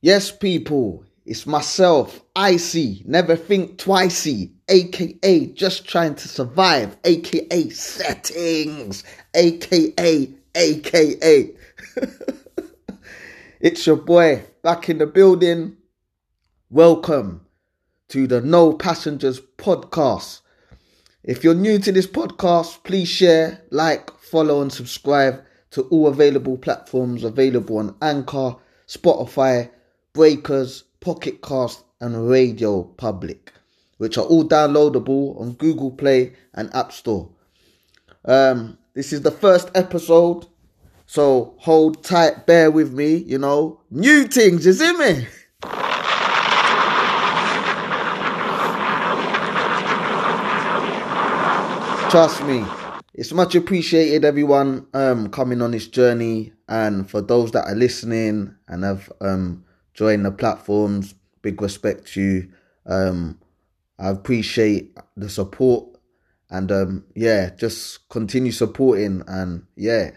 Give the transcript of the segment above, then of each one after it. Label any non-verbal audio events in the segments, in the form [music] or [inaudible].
Yes, people, it's myself, Icy, never think twicey, aka just trying to survive, aka settings, aka, aka. [laughs] it's your boy back in the building. Welcome to the No Passengers podcast. If you're new to this podcast, please share, like, follow, and subscribe to all available platforms available on Anchor, Spotify, Breakers, Pocket Cast, and Radio Public, which are all downloadable on Google Play and App Store. Um, this is the first episode, so hold tight, bear with me, you know. New things, see me? [laughs] Trust me, it's much appreciated, everyone, um, coming on this journey, and for those that are listening and have um join the platforms. Big respect to you. Um, I appreciate the support and um, yeah, just continue supporting and yeah,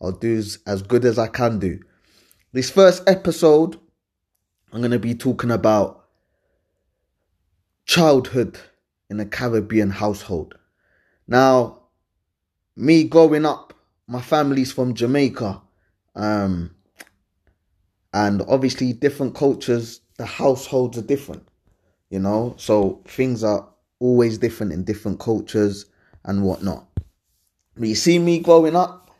I'll do as, good as I can do. This first episode, I'm gonna be talking about childhood in a Caribbean household. Now, me growing up, my family's from Jamaica. Um, and obviously different cultures the households are different you know so things are always different in different cultures and whatnot but you see me growing up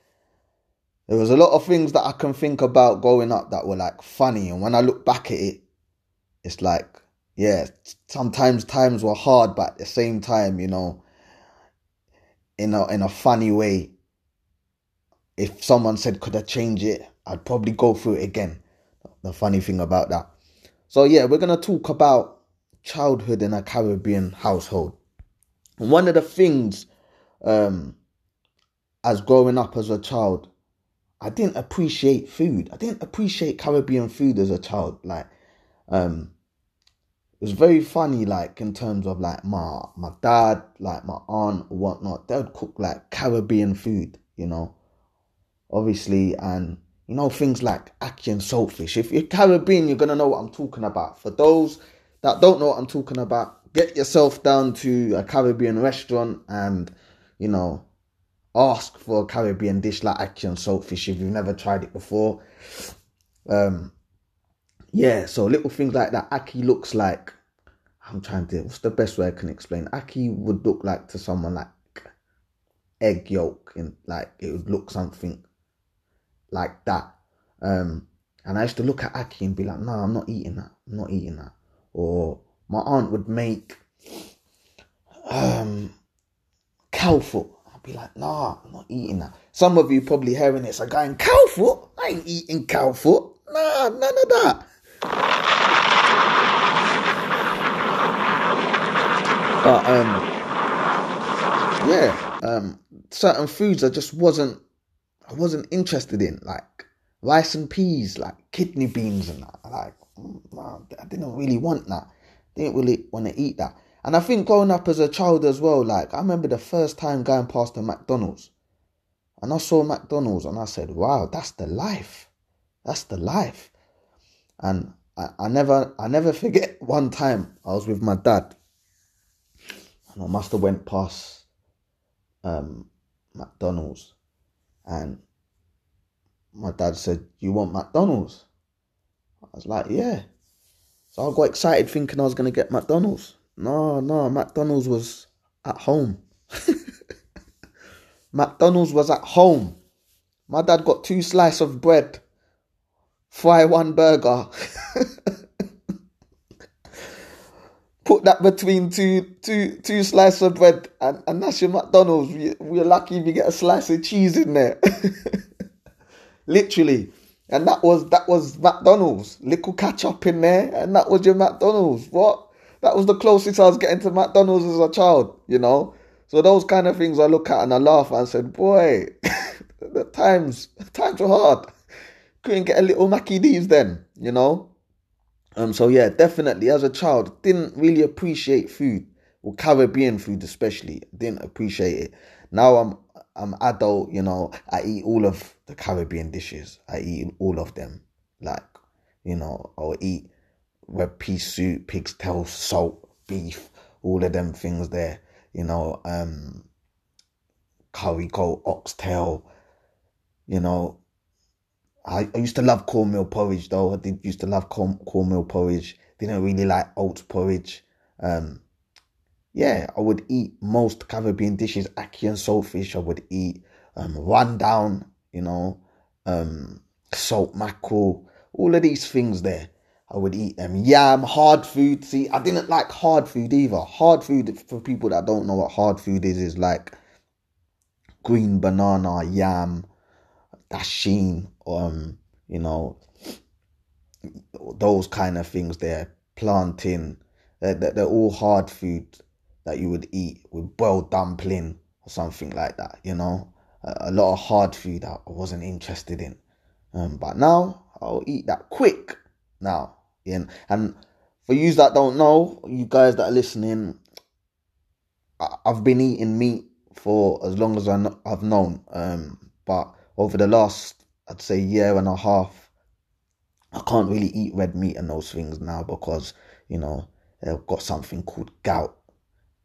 there was a lot of things that i can think about growing up that were like funny and when i look back at it it's like yeah sometimes times were hard but at the same time you know in a in a funny way if someone said could i change it i'd probably go through it again the funny thing about that. So yeah, we're gonna talk about childhood in a Caribbean household. one of the things, um, as growing up as a child, I didn't appreciate food. I didn't appreciate Caribbean food as a child. Like, um, was very funny. Like in terms of like my my dad, like my aunt, or whatnot. They would cook like Caribbean food. You know, obviously, and you know, things like ackee and saltfish. If you're Caribbean, you're to know what I'm talking about. For those that don't know what I'm talking about, get yourself down to a Caribbean restaurant and, you know, ask for a Caribbean dish like ackee and saltfish if you've never tried it before. Um, yeah, so little things like that. Ackee looks like, I'm trying to, what's the best way I can explain? Ackee would look like to someone like egg yolk and like it would look something like that. Um, and I used to look at ackee and be like, no, I'm not eating that. I'm not eating that. Or my aunt would make um, cow foot. I'd be like, nah, I'm not eating that. Some of you probably hearing this are going, cow foot? I ain't eating cow foot. Nah, none of that. But um, yeah, um, certain foods I just wasn't I wasn't interested in like rice and peas, like kidney beans and that. Like, mm, I didn't really want that. Didn't really want to eat that. And I think growing up as a child as well, like I remember the first time going past a McDonald's, and I saw McDonald's, and I said, "Wow, that's the life. That's the life." And I, I never, I never forget [laughs] one time I was with my dad, and master went past um, McDonald's, and my dad said, You want McDonald's? I was like, Yeah. So I got excited thinking I was going to get McDonald's. No, no, McDonald's was at home. [laughs] McDonald's was at home. My dad got two slices of bread, fry one burger. [laughs] Put that between two two two slices of bread and, and that's your McDonald's. We, we're lucky if you get a slice of cheese in there. [laughs] literally. And that was that was McDonald's. Little ketchup in there, and that was your McDonald's. What? That was the closest I was getting to McDonald's as a child, you know. So those kind of things I look at and I laugh and I said, boy, [laughs] the times the times were hard. Couldn't get a little Mackie D's then, you know. Um. So yeah, definitely as a child, didn't really appreciate food. Well, Caribbean food especially, didn't appreciate it. Now I'm I'm adult, you know, I eat all of the Caribbean dishes. I eat all of them. Like, you know, I'll eat red pea soup, pig's tail, salt, beef, all of them things there. You know, um, curry goat, oxtail. You know, I, I used to love cornmeal porridge though. I did used to love corn, cornmeal porridge. Didn't really like oats porridge. Um, yeah, I would eat most Caribbean dishes, ackee and saltfish. I would eat um, rundown, you know, um, salt mackerel, all of these things there. I would eat them. Yam, hard food. See, I didn't like hard food either. Hard food, for people that don't know what hard food is, is like green banana, yam, dasheen, um, you know, those kind of things there. Plantain. They're, plantain, they're all hard food that you would eat with boiled dumpling or something like that, you know. A, lot of hard food that I wasn't interested in. Um, but now I'll eat that quick now. Yeah. And for you that don't know, you guys that are listening, I, have been eating meat for as long as I have known. Um, but over the last, I'd say, year and a half, I can't really eat red meat and those things now because, you know, I've got something called gout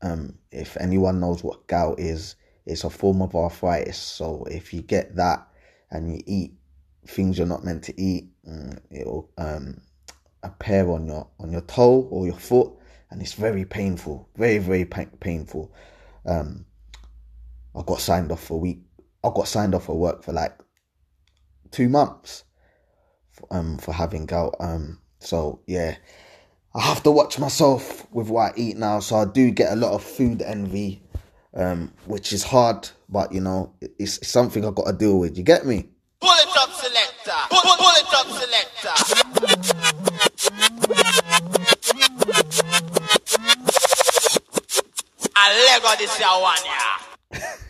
um, if anyone knows what gout is, it's a form of arthritis. So if you get that and you eat things you're not meant to eat, mm, it'll um, appear on your on your toe or your foot, and it's very painful, very very painful. Um, I got signed off for a week. I got signed off for work for like two months, for, um, for having gout. Um, so yeah, I have to watch myself with what I eat now, so I do get a lot of food envy, um, which is hard, but you know, it's, it's something I've got to deal with. You get me? Pull it up, selector. It up, selector. I Lego this one, yeah. [laughs]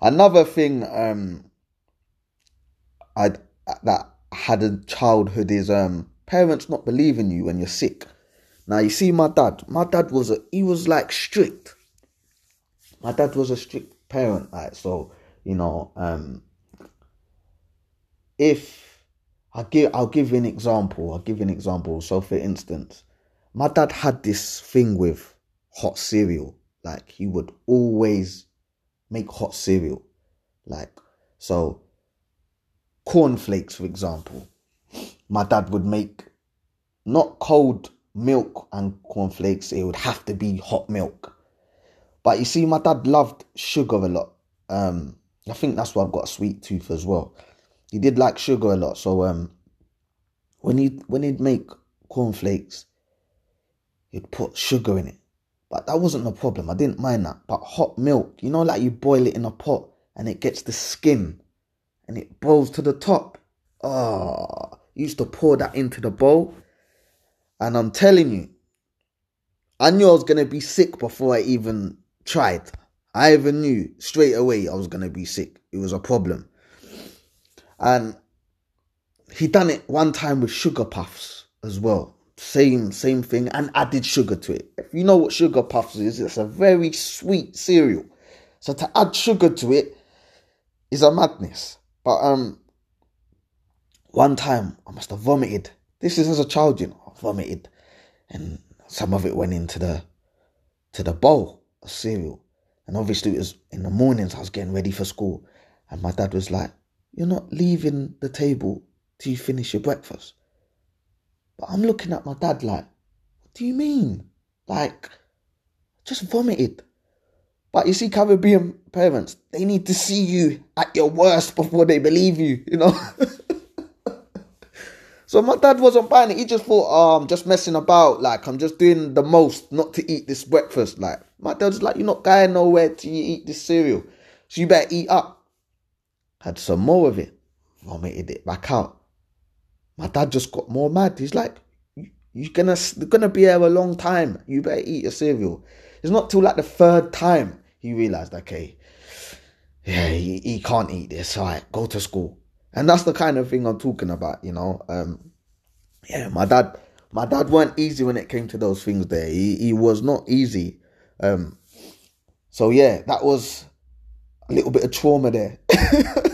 Another thing, um, I that had a childhood is um parents not believing you when you're sick. Now you see my dad. My dad was a he was like strict. My dad was a strict parent, like so, you know, um if I give I'll give you an example. I'll give you an example. So for instance, my dad had this thing with hot cereal. Like he would always make hot cereal. Like so cornflakes, for example my dad would make not cold milk and cornflakes, it would have to be hot milk. But you see, my dad loved sugar a lot. Um, I think that's why I've got a sweet tooth as well. He did like sugar a lot, so um, when he when he'd make cornflakes, he'd put sugar in it. But that wasn't a problem. I didn't mind that. But hot milk, you know, like you boil it in a pot and it gets the skin and it boils to the top. Oh, used to pour that into the bowl. And I'm telling you, I knew I was going to be sick before I even tried. I even knew straight away I was going to be sick. It was a problem. And he done it one time with sugar puffs as well. Same same thing and added sugar to it. If you know what sugar puffs is, it's a very sweet cereal. So to add sugar to it is a madness. But um one time I must have vomited. This is as a child, you know, I vomited, and some of it went into the to the bowl of cereal. And obviously it was in the mornings I was getting ready for school, and my dad was like, "You're not leaving the table till you finish your breakfast." But I'm looking at my dad like, "What do you mean? Like, just vomited." But you see, Caribbean parents, they need to see you at your worst before they believe you, you know? [laughs] So my dad wasn't buying it. He just thought, oh, I'm just messing about. Like, I'm just doing the most not to eat this breakfast. Like, my dad's like, you're not going nowhere till you eat this cereal. So you better eat up. Had some more of it. Vomited it back out. My dad just got more mad. He's like, you're gonna, you're gonna be here a long time. You better eat your cereal. It's not till like the third time he realized, okay, yeah, he, he can't eat this. All right, go to school. And that's the kind of thing I'm talking about, you know. Um, yeah, my dad, my dad weren't easy when it came to those things there. He, he was not easy. Um, so yeah, that was a little bit of trauma there. [laughs]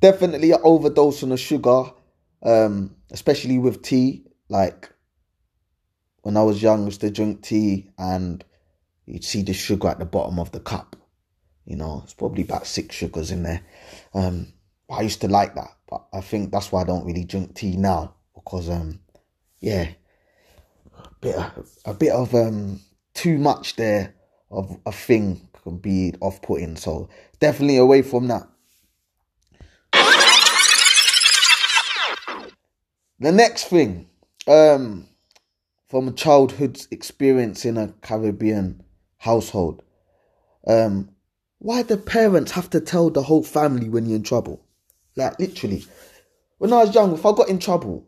Definitely an overdose on the sugar, um, especially with tea. Like when I was young, I used to drink tea and you'd see the sugar at the bottom of the cup. You know, it's probably about six sugars in there. Um, I used to like that, but I think that's why I don't really drink tea now because, um, yeah, a bit, of, a bit of um, too much there of a thing can be off-putting. So definitely away from that. The next thing, um, from a childhood experience in a Caribbean household, um, why do parents have to tell the whole family when you're in trouble? Like literally, when I was young, if I got in trouble,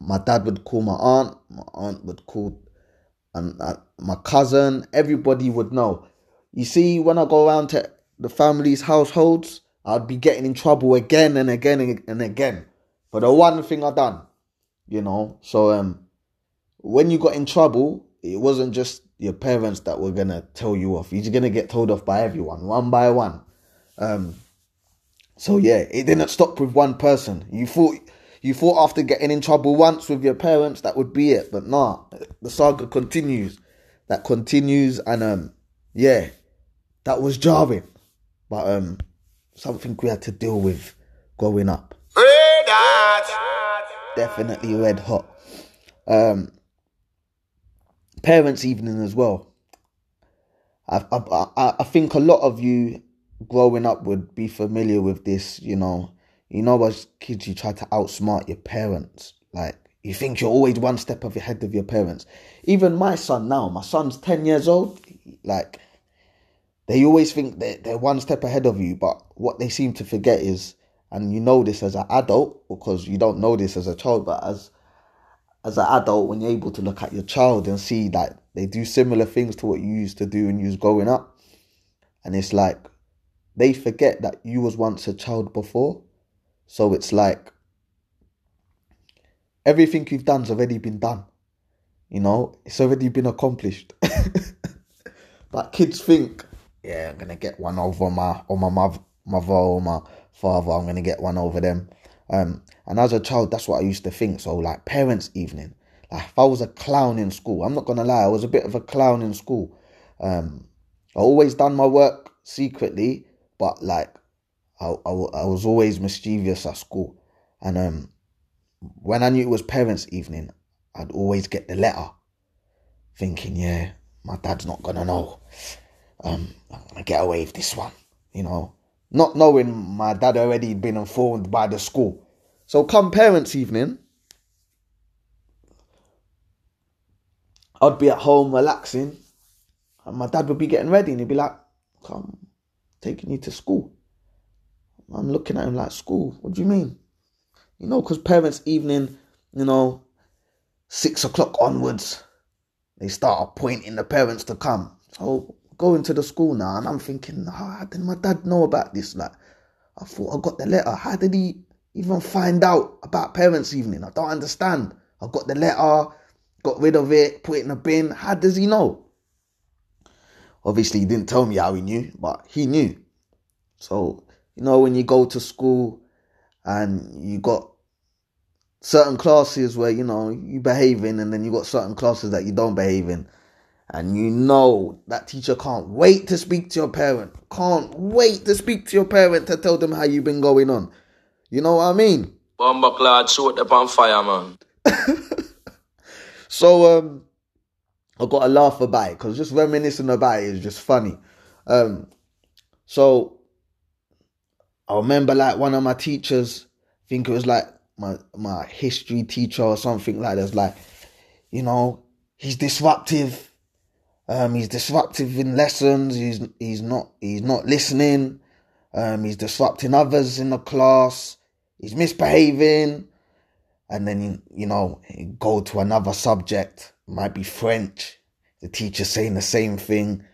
my dad would call my aunt, my aunt would call and uh, my cousin, everybody would know. You see, when I go around to the family's households, I'd be getting in trouble again and again and again for the one thing I done, you know. So um, when you got in trouble, it wasn't just your parents that were gonna tell you off. You're gonna get told off by everyone, one by one. Um, so yeah, it didn't stop with one person. You thought you thought after getting in trouble once with your parents that would be it, but nah, the saga continues. That continues, and um, yeah, that was jarring, but um, something we had to deal with growing up. Definitely red hot. Um, parents' evening as well. I, I, I think a lot of you growing up would be familiar with this, you know. You know, as kids, you try to outsmart your parents. Like, you think you're always one step ahead of your parents. Even my son now, my son's 10 years old, like, they always think that they're one step ahead of you, but what they seem to forget is, and you know this as an adult, because you don't know this as a child, but as as an adult, when you're able to look at your child and see that they do similar things to what you used to do when you was growing up, and it's like they forget that you was once a child before. So it's like everything you've done's already been done. You know, it's already been accomplished. [laughs] but kids think, yeah, I'm gonna get one over my or my mother, mother or my father. I'm gonna get one over them. Um, and as a child, that's what I used to think. So like parents' evening, like if I was a clown in school, I'm not gonna lie, I was a bit of a clown in school. Um, I always done my work secretly, but like I, I, I was always mischievous at school, and um, when I knew it was parents' evening, I'd always get the letter, thinking, yeah, my dad's not gonna know. Um, I'm gonna get away with this one, you know not knowing my dad already been informed by the school. So come parents' evening, I'd be at home relaxing, and my dad would be getting ready, and he'd be like, "Come, taking you to school." I'm looking at him like, "School? What do you mean?" You know, because parents' evening, you know, six o'clock onwards, they start appointing the parents to come. So going to the school now, and I'm thinking, how did my dad know about this? Like, I thought I got the letter. How did he even find out about parents' evening? I don't understand. I got the letter, got rid of it, put it in a bin. How does he know? Obviously, he didn't tell me how he knew, but he knew. So, you know, when you go to school and you got certain classes where, you know, you behave in, and then you got certain classes that you don't behave in and you know that teacher can't wait to speak to your parent, can't wait to speak to your parent to tell them how you've been going on. You know what I mean? Bomber clad shoot up on fire, man. [laughs] so um I got to laugh about it because just reminiscing about it is just funny. Um so I remember like one of my teachers, I think it was like my my history teacher or something like that, like, you know, he's disruptive um, he's disruptive in lessons. He's he's not he's not listening. Um, he's disrupting others in the class. He's misbehaving, and then you know go to another subject. It Might be French. The teacher saying the same thing,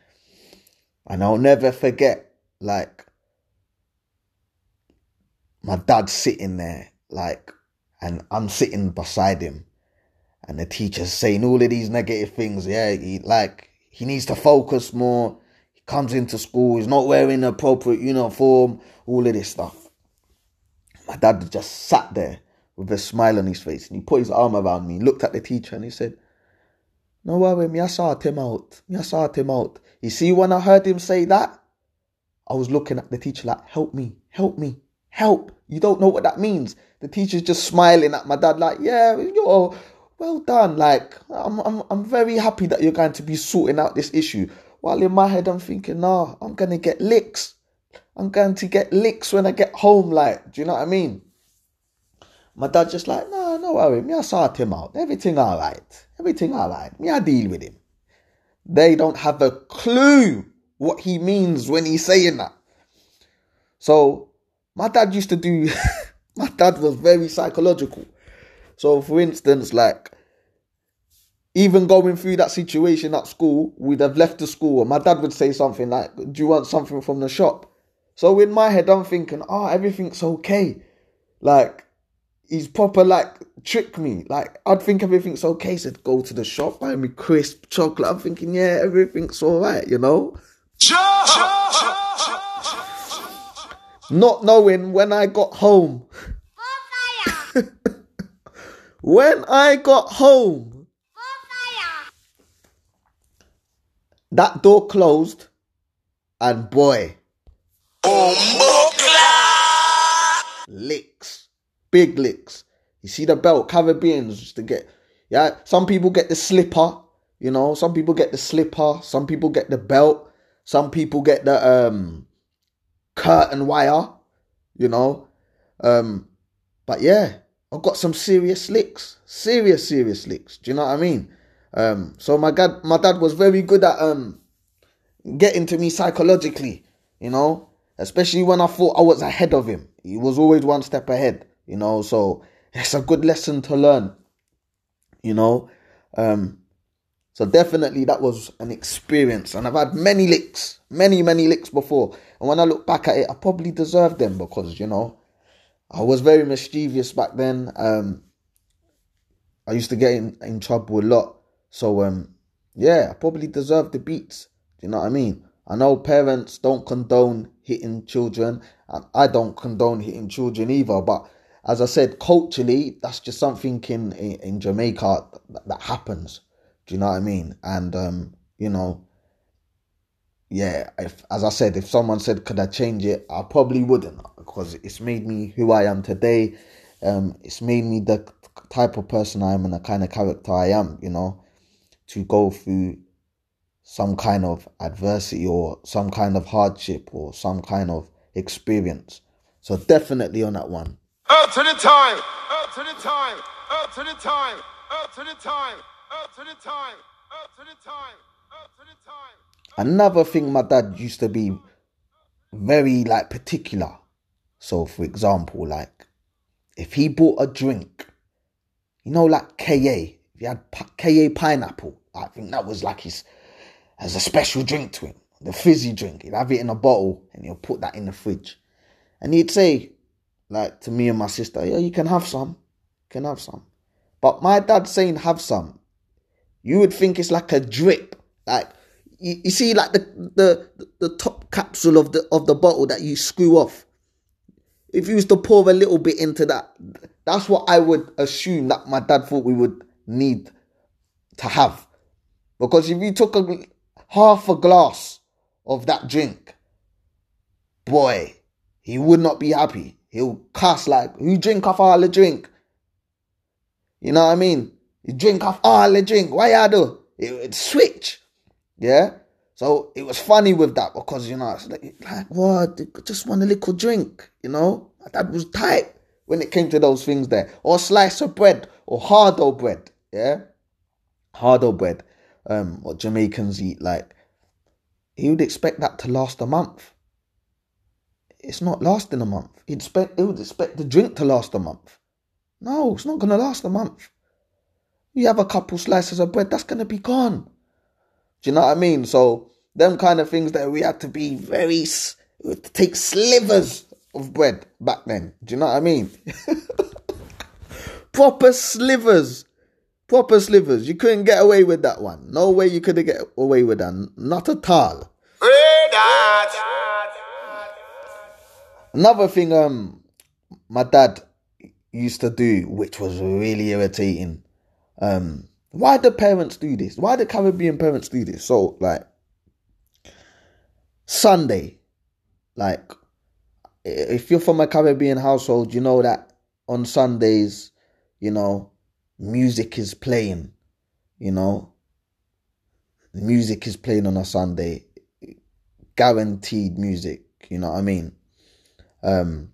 and I'll never forget like my dad sitting there like, and I'm sitting beside him, and the teacher's saying all of these negative things. Yeah, he like he needs to focus more. He comes into school, he's not wearing the appropriate uniform, all of this stuff. My dad just sat there with a smile on his face, and he put his arm around me, looked at the teacher, and he said, "No worry, me I sort him out. Me I sort him out." You see, when I heard him say that, I was looking at the teacher like, "Help me, help me, help." You don't know what that means. The teacher's just smiling at my dad, like, yeah, you're well done. Like, I'm, I'm, I'm very happy that you're going to be sorting out this issue. While in my head, I'm thinking, nah, I'm going to get licks. I'm going to get licks when I get home. Like, do you know what I mean? My dad just like, no, no worry. Me, I sort him out. Everything all right. Everything all right. Me, I deal with him. They don't have a clue what he means when he's saying that. So my dad used to do, [laughs] my dad was very psychological. So, for instance, like, even going through that situation at school, we'd have left the school, and my dad would say something like, Do you want something from the shop? So, in my head, I'm thinking, Oh, everything's okay. Like, he's proper, like, trick me. Like, I'd think everything's okay. Said, Go to the shop, buy me crisp chocolate. I'm thinking, Yeah, everything's all right, you know? Not knowing when I got home. [laughs] when I got home, that door closed, and boy, licks, big licks. You see the belt, Caribbeans used to get, yeah. Some people get the slipper, you know. Some people get the slipper. Some people get the belt. Some people get the um curtain wire, you know. Um, but yeah, I've got some serious licks, serious, serious licks. Do you know what I mean? Um, so my dad, my dad was very good at um getting to me psychologically, you know, especially when I thought I was ahead of him. He was always one step ahead, you know. So it's a good lesson to learn, you know. Um, so definitely that was an experience, and I've had many licks, many many licks before. And when I look back at it, I probably deserved them because you know I was very mischievous back then. Um, I used to get in, in trouble a lot, so um, yeah, I probably deserved the beats. Do you know what I mean? I know parents don't condone hitting children, and I don't condone hitting children either. But as I said, culturally, that's just something in in, in Jamaica that, that happens. Do you know what I mean? And um, you know, yeah, if as I said, if someone said could I change it, I probably wouldn't because it's made me who I am today. Um, it's made me the type of person I am and the kind of character I am. You know, to go through some kind of adversity or some kind of hardship or some kind of experience. So definitely on that one. Up to the time. Up to the time. Up to the time. Up to the time. Up to the time. Up to the time. Up to the time. Another thing my dad used to be very like particular. So for example, like if he bought a drink, you know, like KA, if he had KA pineapple, I think that was like his as a special drink to him. The fizzy drink. He'd have it in a bottle and he'll put that in the fridge. And he'd say, like to me and my sister, yeah, you can have some. You can have some. But my dad saying have some, you would think it's like a drip. Like you, you see like the, the the top capsule of the of the bottle that you screw off. If you used to pour a little bit into that, that's what I would assume that my dad thought we would need to have. Because if you took a half a glass of that drink, boy, he would not be happy. He'll cuss like, who drink off all the drink? You know what I mean? You drink off all the drink. Why you do? It would switch. Yeah? So it was funny with that because, you know, it's like, like what? Just want a little drink, you know? That was tight when it came to those things there. Or slice of bread or hardo bread. Yeah? Hardo bread. Um, what Jamaicans eat, like, he would expect that to last a month. It's not lasting a month. He'd expect, he would expect the drink to last a month. No, it's not going to last a month. You have a couple slices of bread, that's going to be gone. Do you know what I mean? So, them kind of things that we had to be very, to take slivers of bread back then. Do you know what I mean? [laughs] proper slivers. Proper slivers. You couldn't get away with that one. No way you could get away with that. Not at all. Another thing um my dad used to do, which was really irritating. Um why do parents do this? Why do Caribbean parents do this? So like Sunday, like if you're from a Caribbean household, you know that on Sundays, you know, music is playing, you know. Music is playing on a Sunday. Guaranteed music, you know what I mean? Um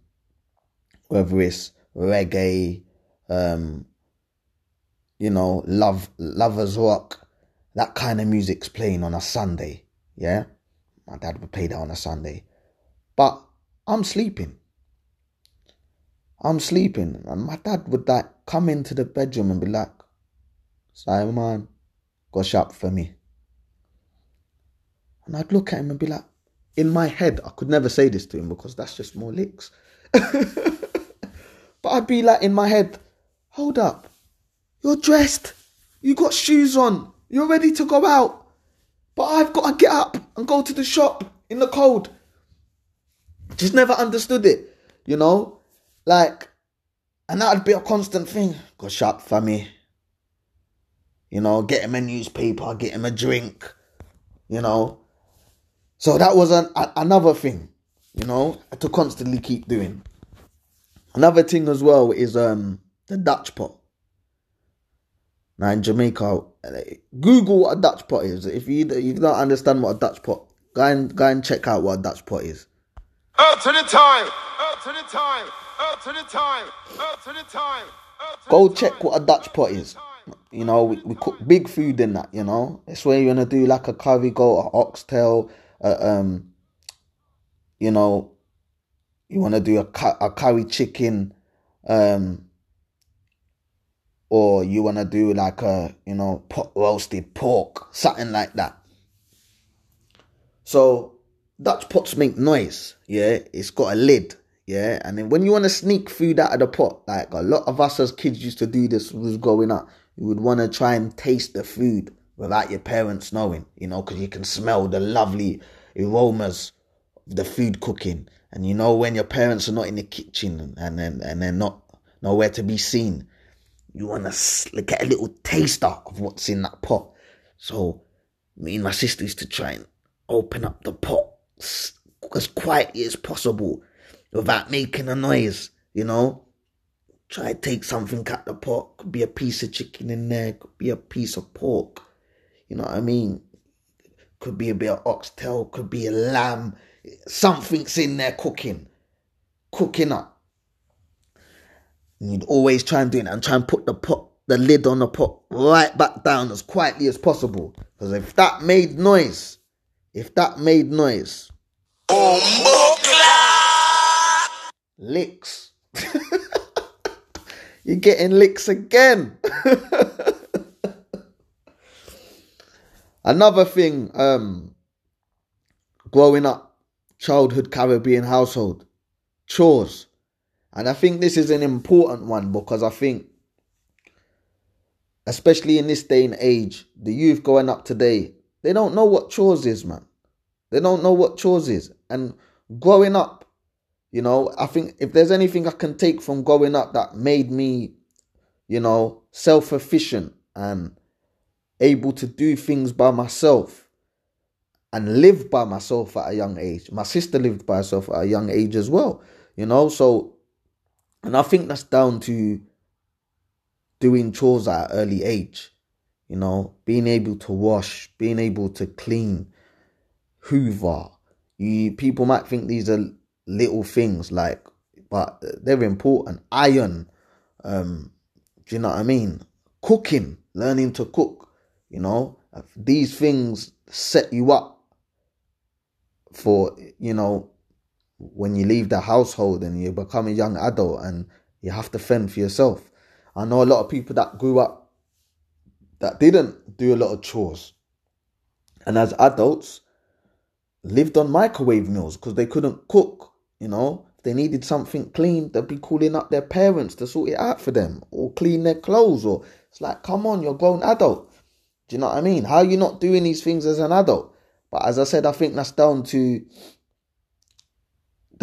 whether it's reggae, um, you know, love lovers rock, that kind of music's playing on a Sunday, yeah? My dad would play that on a Sunday. But I'm sleeping. I'm sleeping. And my dad would like come into the bedroom and be like, Simon, go shop for me. And I'd look at him and be like, in my head, I could never say this to him because that's just more licks. [laughs] but I'd be like in my head, hold up, you're dressed, you got shoes on, you're ready to go out. But I've got to get up and go to the shop in the cold. Just never understood it, you know? Like, and that'd be a constant thing. Go shop for me. You know, get him a newspaper, get him a drink, you know? So that was an, a, another thing, you know, to constantly keep doing. Another thing as well is um the Dutch pot. Now in Jamaica, Google what a Dutch pot is. If you you don't understand what a Dutch pot, go and go and check out what a Dutch pot is. Up to the time, up to the time, up to the time, up to the time. to Go the check time, what a Dutch pot is. You know, we, we cook big food in that. You know, it's where you're gonna do like a curry goat, a oxtail, uh, um, you know, you want to do a a curry chicken, um, or you want to do like a you know pot roasted pork, something like that. So Dutch pots make noise, yeah. It's got a lid, yeah. And then when you want to sneak food out of the pot, like a lot of us as kids used to do this was growing up. You would want to try and taste the food without your parents knowing, you know, because you can smell the lovely aromas of the food cooking. And you know when your parents are not in the kitchen and then and they're not nowhere to be seen, you want to get a little taster of what's in that pot. So me and my sister used to try and open up the pot as quietly as possible without making a noise, you know. Try to take something out the pot. Could be a piece of chicken in there, could be a piece of pork. You know what I mean? Could be a bit of oxtail, could be a lamb. Something's in there cooking. Cooking up. You'd always try and do it and try and put the pot, the lid on the pot right back down as quietly as possible. Because if that made noise, if that made noise, licks. [laughs] You're getting licks again. [laughs] Another thing, um, growing up, childhood Caribbean household, chores. And I think this is an important one because I think, especially in this day and age, the youth growing up today, they don't know what chores is, man. They don't know what chores is. And growing up, you know, I think if there's anything I can take from growing up that made me, you know, self efficient and able to do things by myself and live by myself at a young age. My sister lived by herself at a young age as well, you know, so, and I think that's down to doing chores at an early age, you know, being able to wash, being able to clean, hoover. You people might think these are little things like, but they're important. Iron, um, do you know what I mean? Cooking, learning to cook, you know, these things set you up for, you know, when you leave the household and you become a young adult and you have to fend for yourself. I know a lot of people that grew up that didn't do a lot of chores. And as adults, lived on microwave meals because they couldn't cook, you know. they needed something clean, they'd be calling up their parents to sort it out for them or clean their clothes. Or it's like, come on, you're a grown adult. Do you know what I mean? How are you not doing these things as an adult? But as I said, I think that's down to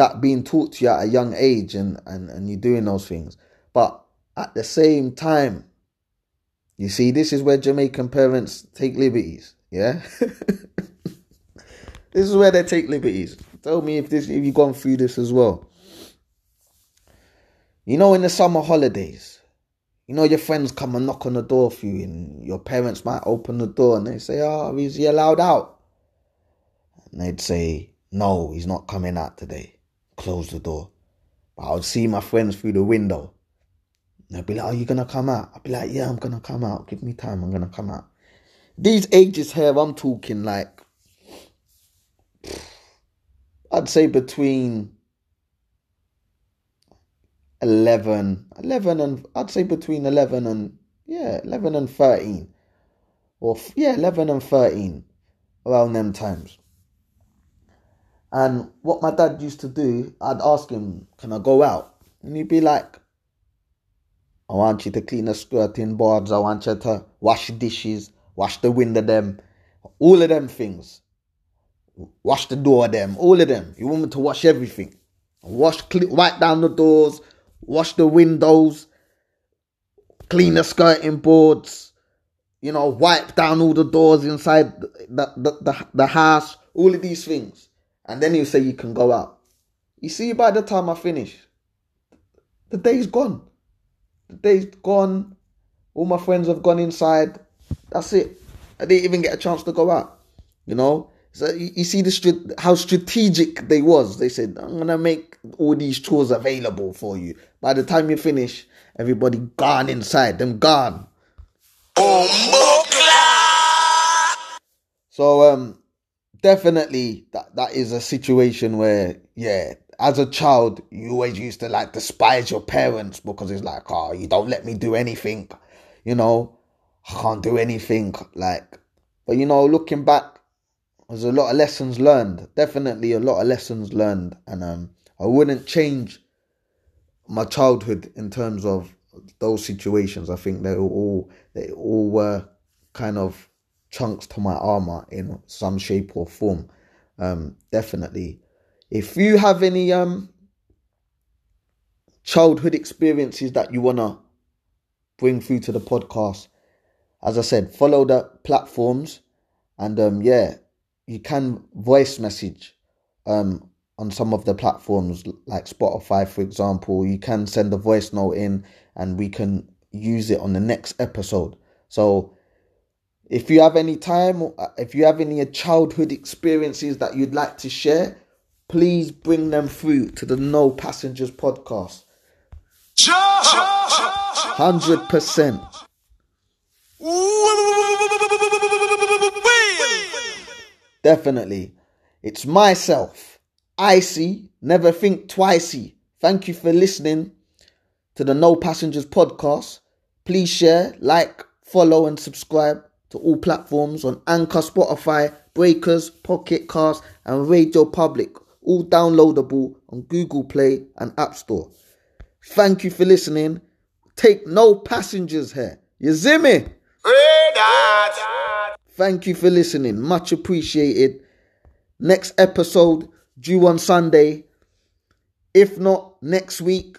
that being taught to you at a young age and, and, and you doing those things. But at the same time, you see, this is where Jamaican parents take liberties. Yeah? [laughs] this is where they take liberties. Tell me if this if you've gone through this as well. You know, in the summer holidays, you know your friends come and knock on the door for you, and your parents might open the door and they say, "Oh, is he allowed out?" And they'd say, "No, he's not coming out today." Close the door. But I would see my friends through the window. And they'd be like, Are you gonna come out? I'd be like, Yeah, I'm gonna come out. Give me time, I'm gonna come out. These ages here, I'm talking like I'd say between 11, 11 and I'd say between 11 and yeah, 11 and 13 or yeah, 11 and 13 around them times. And what my dad used to do, I'd ask him, "Can I go out?" And he'd be like, "I want you to clean the skirting boards. I want you to wash dishes, wash the window them, all of them things." wash the door them, all of them. You want me to wash everything. Wash, clean, wipe down the doors, wash the windows, clean the skirting boards, you know, wipe down all the doors inside the, the, the, the house, all of these things. And then you say you can go out. You see, by the time I finish, the day's gone. The day's gone. All my friends have gone inside. That's it. I didn't even get a chance to go out. You know, so you see the how strategic they was. They said, "I'm gonna make all these chores available for you." By the time you finish, everybody gone inside. Them gone. So um, definitely that that is a situation where yeah, as a child you always used to like despise your parents because it's like, oh, you don't let me do anything, you know, I can't do anything. Like, but you know, looking back there's a lot of lessons learned. Definitely a lot of lessons learned, and um, I wouldn't change my childhood in terms of those situations. I think they all they all were kind of chunks to my armor in some shape or form. Um, definitely. If you have any um childhood experiences that you wanna bring through to the podcast, as I said, follow the platforms and um yeah, you can voice message um, on some of the platforms like Spotify, for example. You can send a voice note in and we can use it on the next episode. So if you have any time, uh, if you have any childhood experiences that you'd like to share, please bring them through to the No Passengers podcast. Hundred percent. Definitely. It's myself. Icy. Never think twicey. Thank you for listening to the No Passengers podcast. Please share, like, follow, and subscribe to all platforms on Anchor, Spotify, Breakers, Pocket Cast, and Radio Public. All downloadable on Google Play and App Store. Thank you for listening. Take no passengers here. You see me? Thank you for listening. Much appreciated. Next episode due on Sunday. If not, next week.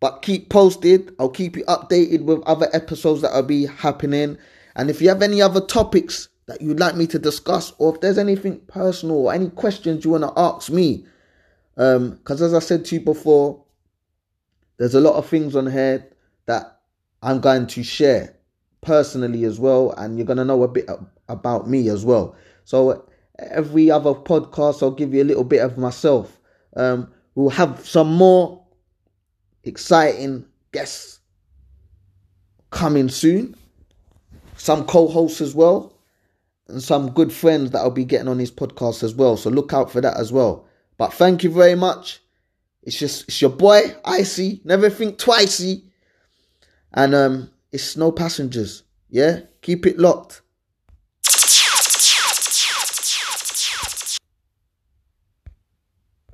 But keep posted. I'll keep you updated with other episodes that will be happening. And if you have any other topics that you'd like me to discuss, or if there's anything personal or any questions you want to ask me, um, because as I said to you before, there's a lot of things on here that I'm going to share personally as well, and you're gonna know a bit about me as well. So every other podcast, I'll give you a little bit of myself. Um, we'll have some more exciting guests coming soon. Some co-hosts as well, and some good friends that I'll be getting on this podcast as well. So look out for that as well. But thank you very much. It's just it's your boy Icy. Never think twicey. And um, it's no passengers. Yeah, keep it locked.